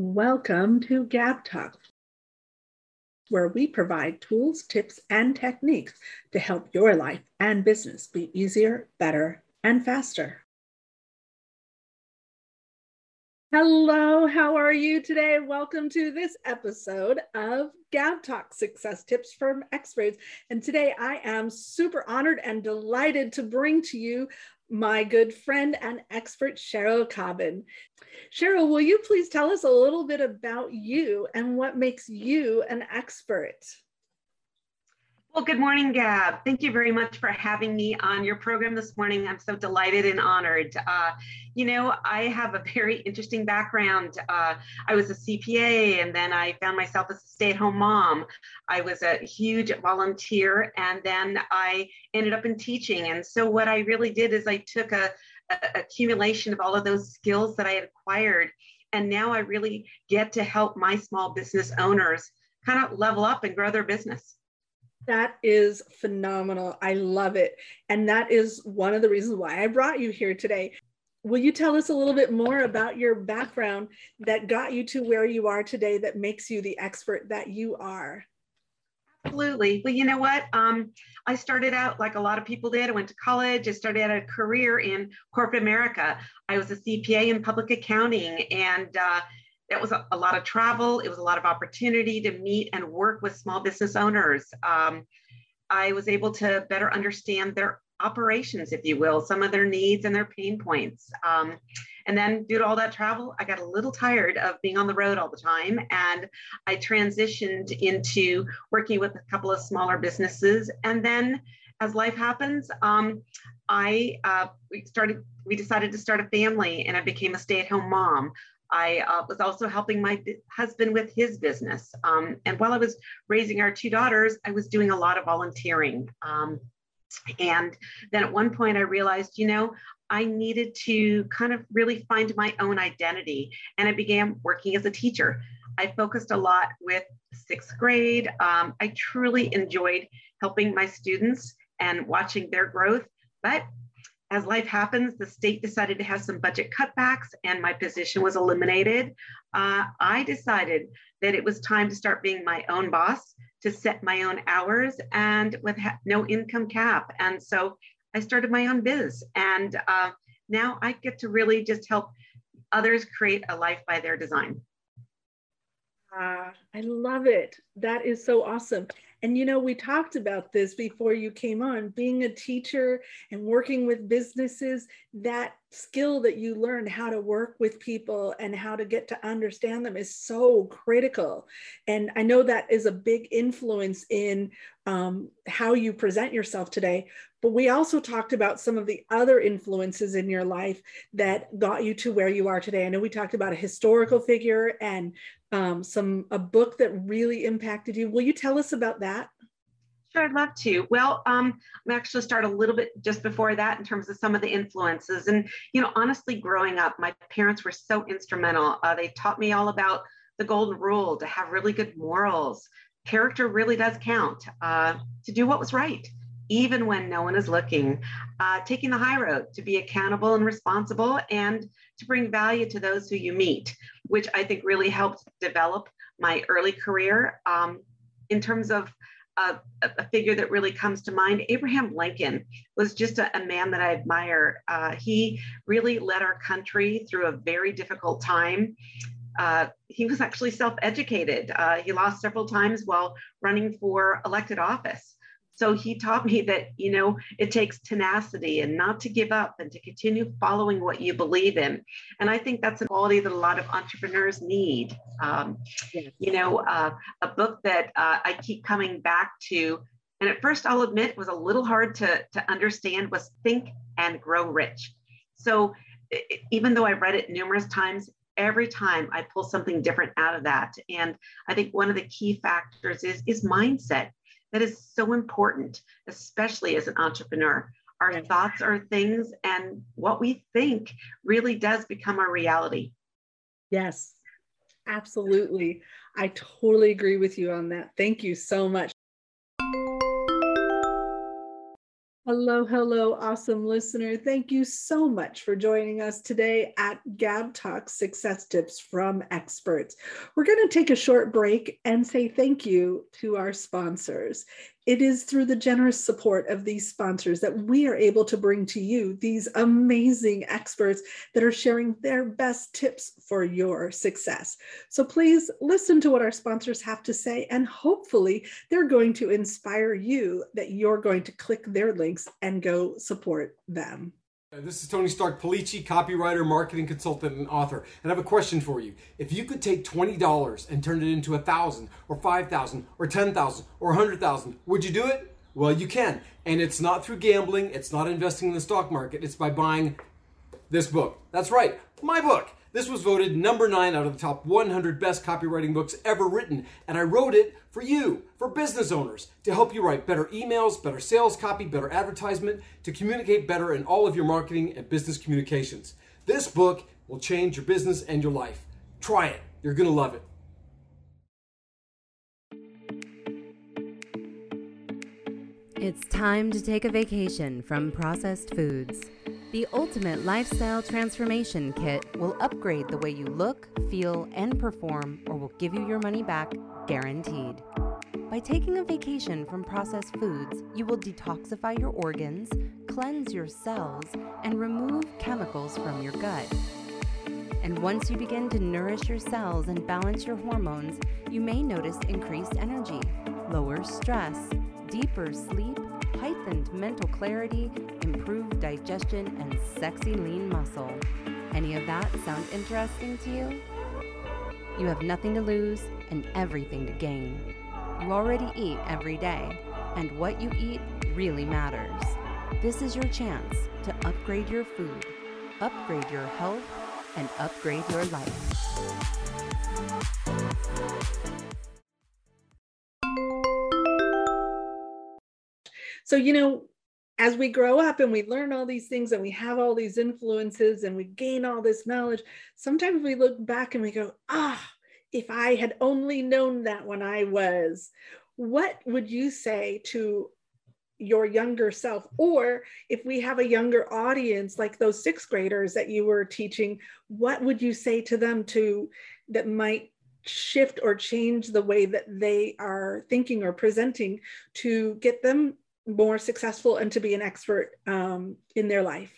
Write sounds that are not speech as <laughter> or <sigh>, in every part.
Welcome to Gab Talk, where we provide tools, tips, and techniques to help your life and business be easier, better, and faster. Hello, how are you today? Welcome to this episode of Gab Talk Success Tips from Experts. And today I am super honored and delighted to bring to you my good friend and expert, Cheryl Cobbin. Cheryl, will you please tell us a little bit about you and what makes you an expert? Well, good morning, Gab. Thank you very much for having me on your program this morning. I'm so delighted and honored. Uh, you know, I have a very interesting background. Uh, I was a CPA and then I found myself as a stay at home mom. I was a huge volunteer and then I ended up in teaching. And so, what I really did is I took a, a accumulation of all of those skills that I had acquired. And now I really get to help my small business owners kind of level up and grow their business. That is phenomenal. I love it. And that is one of the reasons why I brought you here today. Will you tell us a little bit more about your background that got you to where you are today that makes you the expert that you are? Absolutely. Well, you know what? Um, I started out like a lot of people did. I went to college. I started out a career in corporate America. I was a CPA in public accounting, and uh, that was a, a, lot of travel. It was a lot of opportunity to meet and work with small business owners. Um, I was able to better understand their operations, if you will, some of their needs and their pain points. Um, and then, due to all that travel, I got a little tired of being on the road all the time. And I transitioned into working with a couple of smaller businesses. And then, as life happens, um, I uh, we started. We decided to start a family, and I became a stay-at-home mom. I uh, was also helping my husband with his business. Um, and while I was raising our two daughters, I was doing a lot of volunteering. Um, and then at one point, I realized, you know, I needed to kind of really find my own identity. And I began working as a teacher. I focused a lot with sixth grade. Um, I truly enjoyed helping my students and watching their growth. But as life happens, the state decided to have some budget cutbacks and my position was eliminated. Uh, I decided that it was time to start being my own boss, to set my own hours and with no income cap. And so I started my own biz. And uh, now I get to really just help others create a life by their design. Ah, I love it. That is so awesome. And you know, we talked about this before you came on being a teacher and working with businesses, that skill that you learn how to work with people and how to get to understand them is so critical. And I know that is a big influence in um, how you present yourself today. But we also talked about some of the other influences in your life that got you to where you are today. I know we talked about a historical figure and um, some a book that really impacted you. Will you tell us about that? Sure, I'd love to. Well, um, I'm actually start a little bit just before that in terms of some of the influences. And, you know, honestly, growing up, my parents were so instrumental. Uh, they taught me all about the golden rule to have really good morals. Character really does count uh, to do what was right, even when no one is looking. Uh, taking the high road to be accountable and responsible and to bring value to those who you meet, which I think really helped develop my early career. Um, in terms of a, figure that really comes to mind, Abraham Lincoln was just a, a man that I admire. Uh, he really led our country through a very difficult time. Uh, he was actually self educated. Uh, he lost several times while running for elected office. So he taught me that, you know, it takes tenacity and not to give up and to continue following what you believe in. And I think that's a quality that a lot of entrepreneurs need. Um, yes. You know, uh, a book that uh, I keep coming back to, and at first I'll admit was a little hard to, to understand, was Think and Grow Rich. So even though I've read it numerous times, every time I pull something different out of that. And I think one of the key factors is, is mindset that is so important, especially as an entrepreneur. Our yes. thoughts are things, and what we think really does become our reality. Yes, absolutely. I totally agree with you on that. Thank you so much. Hello, hello, awesome listener. Thank you so much for joining us today at Gab Talk Success Tips from Experts. We're going to take a short break and say thank you to our sponsors. It is through the generous support of these sponsors that we are able to bring to you these amazing experts that are sharing their best tips for your success. So please listen to what our sponsors have to say, and hopefully, they're going to inspire you that you're going to click their links and go support them. This is Tony Stark Polici, copywriter, marketing consultant, and author. And I have a question for you. If you could take $20 and turn it into a thousand or five thousand or ten thousand or a hundred thousand, would you do it? Well, you can. And it's not through gambling, it's not investing in the stock market, it's by buying this book. That's right, my book. This was voted number nine out of the top 100 best copywriting books ever written, and I wrote it for you, for business owners, to help you write better emails, better sales copy, better advertisement, to communicate better in all of your marketing and business communications. This book will change your business and your life. Try it, you're gonna love it. It's time to take a vacation from processed foods. The Ultimate Lifestyle Transformation Kit will upgrade the way you look, feel, and perform, or will give you your money back guaranteed. By taking a vacation from processed foods, you will detoxify your organs, cleanse your cells, and remove chemicals from your gut. And once you begin to nourish your cells and balance your hormones, you may notice increased energy, lower stress, deeper sleep, heightened mental clarity, improved digestion, and sexy lean muscle. Any of that sound interesting to you? You have nothing to lose and everything to gain. You already eat every day, and what you eat really matters. This is your chance to upgrade your food, upgrade your health, and upgrade your life. So, you know, as we grow up and we learn all these things and we have all these influences and we gain all this knowledge, sometimes we look back and we go, ah, if I had only known that when I was, what would you say to your younger self? Or if we have a younger audience, like those sixth graders that you were teaching, what would you say to them to that might shift or change the way that they are thinking or presenting to get them more successful and to be an expert um, in their life?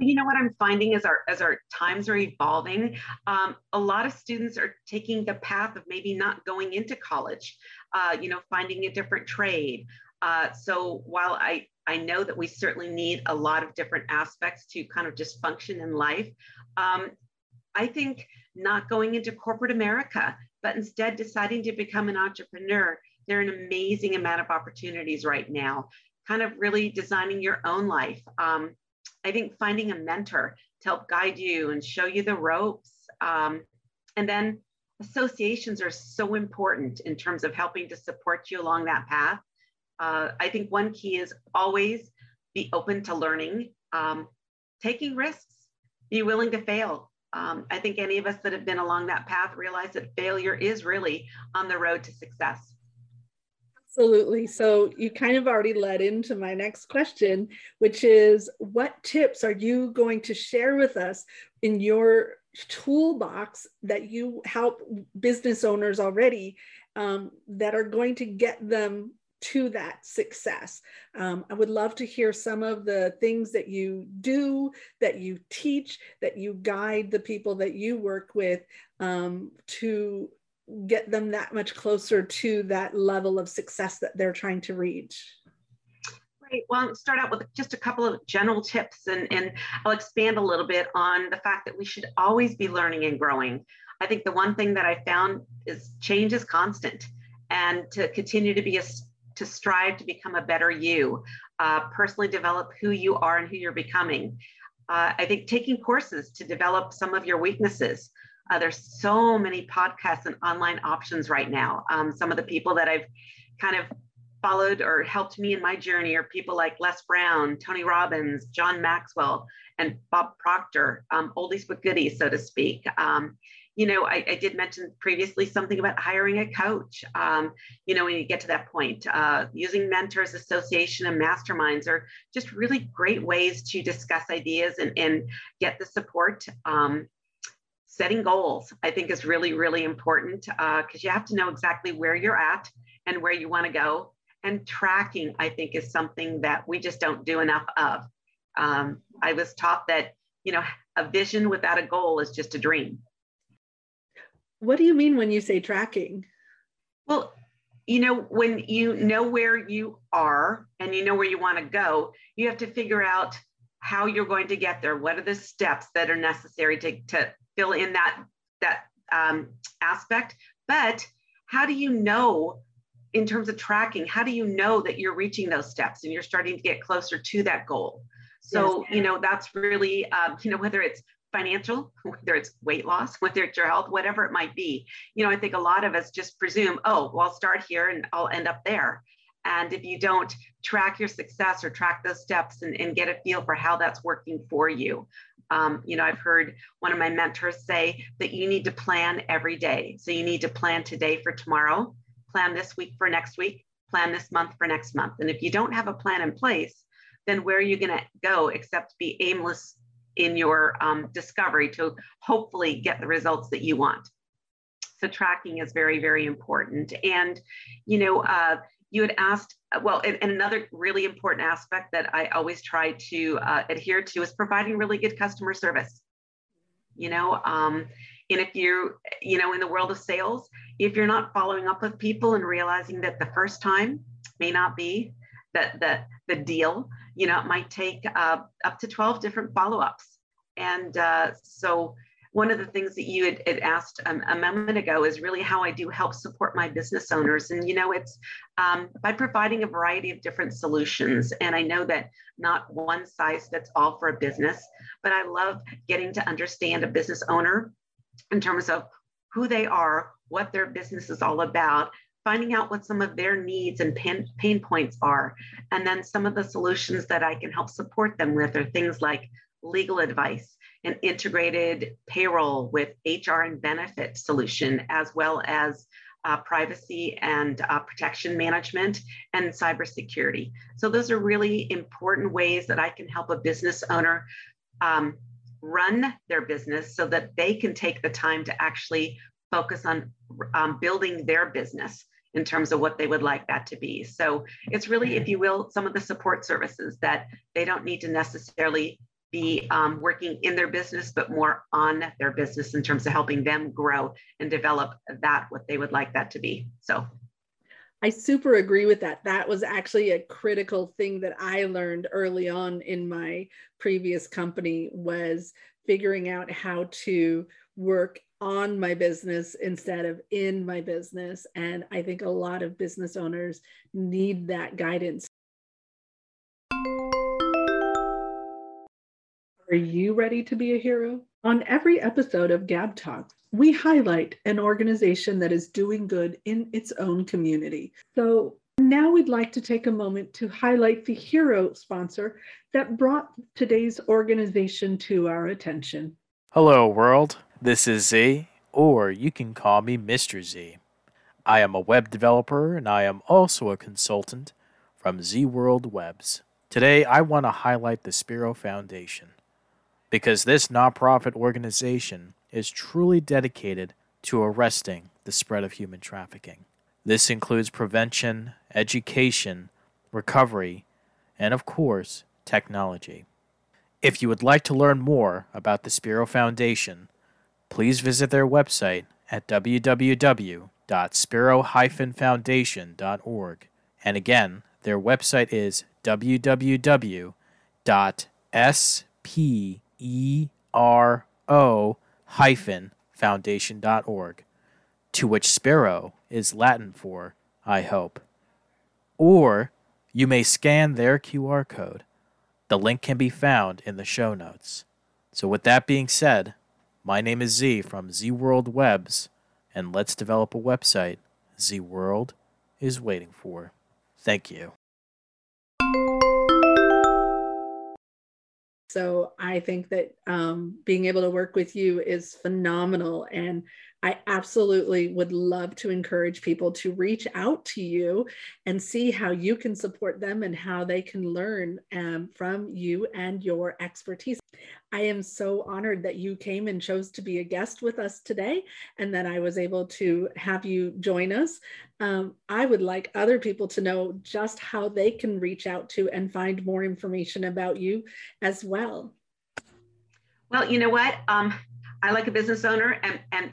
you know what i'm finding as our as our times are evolving um, a lot of students are taking the path of maybe not going into college uh, you know finding a different trade uh, so while i i know that we certainly need a lot of different aspects to kind of just function in life um, i think not going into corporate america but instead deciding to become an entrepreneur there are an amazing amount of opportunities right now, kind of really designing your own life. Um, I think finding a mentor to help guide you and show you the ropes. Um, and then associations are so important in terms of helping to support you along that path. Uh, I think one key is always be open to learning, um, taking risks, be willing to fail. Um, I think any of us that have been along that path realize that failure is really on the road to success. Absolutely. So you kind of already led into my next question, which is what tips are you going to share with us in your toolbox that you help business owners already um, that are going to get them to that success. Um, I would love to hear some of the things that you do, that you teach, that you guide the people that you work with um, to get them that much closer to that level of success that they're trying to reach? Right. Well, start out with just a couple of general tips and, and I'll expand a little bit on the fact that we should always be learning and growing. I think the one thing that I found is change is constant and to continue to be a to strive to become a better you, uh, personally develop who you are and who you're becoming. Uh, I think taking courses to develop some of your weaknesses, uh, there's so many podcasts and online options right now. Um, some of the people that I've kind of followed or helped me in my journey are people like Les Brown, Tony Robbins, John Maxwell, and Bob Proctor, um, oldies but goodies, so to speak. Um, you know, I, I, did mention previously something about hiring a coach. Um, you know, when you get to that point, uh, using mentors, association, and masterminds are just really great ways to discuss ideas and, and get the support. Um, setting goals, I think, is really, really important because uh, you have to know exactly where you're at and where you want to go. And tracking, I think, is something that we just don't do enough of. Um, I was taught that, you know, a vision without a goal is just a dream. What do you mean when you say tracking? Well, you know, when you know where you are and you know where you want to go, you have to figure out how you're going to get there. What are the steps that are necessary to, to fill in that, that um, aspect? But how do you know in terms of tracking, how do you know that you're reaching those steps and you're starting to get closer to that goal? So, yes. you know, that's really, um, you know, whether it's financial, <laughs> whether it's weight loss, <laughs> whether it's your health, whatever it might be. You know, I think a lot of us just presume, oh, well, I'll start here and I'll end up there. And if you don't track your success or track those steps and, and get a feel for how that's working for you, um, you know, I've heard one of my mentors say that you need to plan every day. So you need to plan today for tomorrow, plan this week for next week, plan this month for next month. And if you don't have a plan in place, then where are you going to go except be aimless in your um, discovery to hopefully get the results that you want? So tracking is very, very important. And, you know, uh, you had asked, well, and, and, another really important aspect that I always try to uh, adhere to is providing really good customer service. You know, um, and if you, you know, in the world of sales, if you're not following up with people and realizing that the first time may not be that the, the deal, you know, it might take uh, up to 12 different follow-ups. And uh, so one of the things that you had, had asked um, a moment ago is really how I do help support my business owners. And, you know, it's um, by providing a variety of different solutions. And I know that not one size fits all for a business, but I love getting to understand a business owner in terms of who they are, what their business is all about, finding out what some of their needs and pain, pain points are. And then some of the solutions that I can help support them with are things like legal advice an integrated payroll with HR and benefit solution, as well as uh, privacy and uh, protection management and cybersecurity. So those are really important ways that I can help a business owner um, run their business so that they can take the time to actually focus on um, building their business in terms of what they would like that to be. So it's really, if you will, some of the support services that they don't need to necessarily be um, working in their business, but more on their business in terms of helping them grow and develop that what they would like that to be. So I super agree with that. That was actually a critical thing that I learned early on in my previous company was figuring out how to work on my business instead of in my business and I think a lot of business owners need that guidance Are you ready to be a hero? On every episode of Gab Talk, we highlight an organization that is doing good in its own community. So now we'd like to take a moment to highlight the hero sponsor that brought today's organization to our attention. Hello, world. This is Z, or you can call me Mr. Z. I am a web developer and I am also a consultant from Z World Webs. Today, I want to highlight the Spero Foundation because this nonprofit organization is truly dedicated to arresting the spread of human trafficking. This includes prevention, education, recovery, and of course, technology. If you would like to learn more about the Spero Foundation, please visit their website at www.spero-foundation.org. And again, their website is www.sp E-R-O hyphen foundation.org, to which Spero is Latin for I hope. Or you may scan their QR code. The link can be found in the show notes. So, with that being said, my name is Z from Z World Webs, and let's develop a website Z World is waiting for. Thank you. So I think that um, being able to work with you is phenomenal. And I absolutely would love to encourage people to reach out to you and see how you can support them and how they can learn um, from you and your expertise. I am so honored that you came and chose to be a guest with us today and that I was able to have you join us. Um, I would like other people to know just how they can reach out to and find more information about you as well. Well, you know what? Um, I like a business owner and, and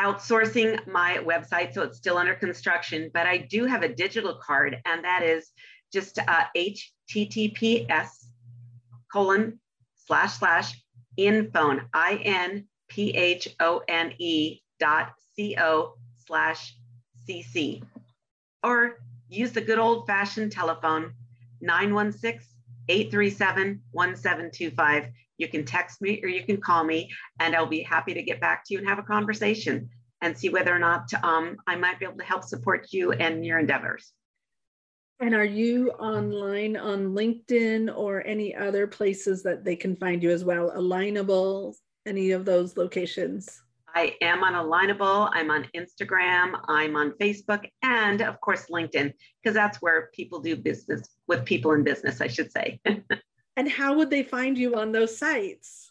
outsourcing my website, so it's still under construction, but I do have a digital card, and that is just uh, https colon slash slash inphone i n p h o n e dot c o slash cc, or use the good old fashioned telephone 916 837 1725 you can text me or you can call me, and I'll be happy to get back to you and have a conversation and see whether or not um, I might be able to help support you and your endeavors. And are you online on LinkedIn or any other places that they can find you as well? Alignable, any of those locations? I am on Alignable. I'm on Instagram. I'm on Facebook, and of course, LinkedIn, because that's where people do business with people in business, I should say. <laughs> And how would they find you on those sites?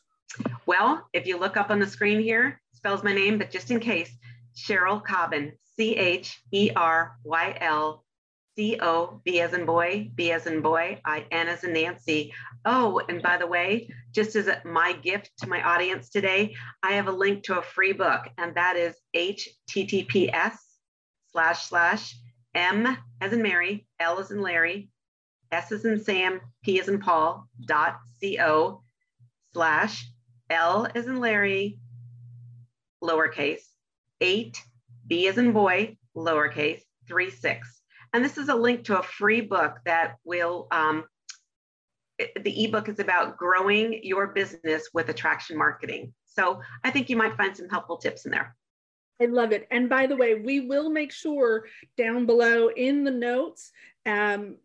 Well, if you look up on the screen here, spells my name, but just in case, Cheryl Cobbin, C H E R Y L C O B as in boy, B as in boy, I N as in Nancy. Oh, and by the way, just as my gift to my audience today, I have a link to a free book, and that is https slash slash M as in Mary, L as in Larry, S is in Sam, P is in Paul, dot co slash L is in Larry, lowercase, eight, B is in boy, lowercase, three, six. And this is a link to a free book that will, um, the ebook is about growing your business with attraction marketing. So I think you might find some helpful tips in there. I love it. And by the way, we will make sure down below in the notes um,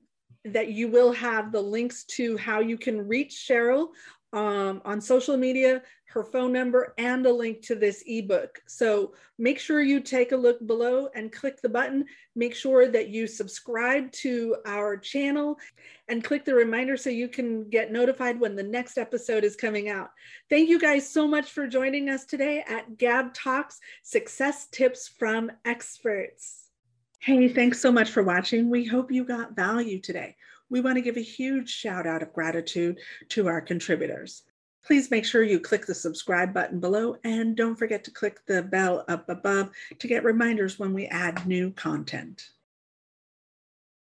that you will have the links to how you can reach Cheryl um, on social media, her phone number, and a link to this ebook. So make sure you take a look below and click the button. Make sure that you subscribe to our channel and click the reminder so you can get notified when the next episode is coming out. Thank you guys so much for joining us today at Gab Talks Success Tips from Experts. Hey, thanks so much for watching. We hope you got value today. We want to give a huge shout out of gratitude to our contributors. Please make sure you click the subscribe button below and don't forget to click the bell up above to get reminders when we add new content.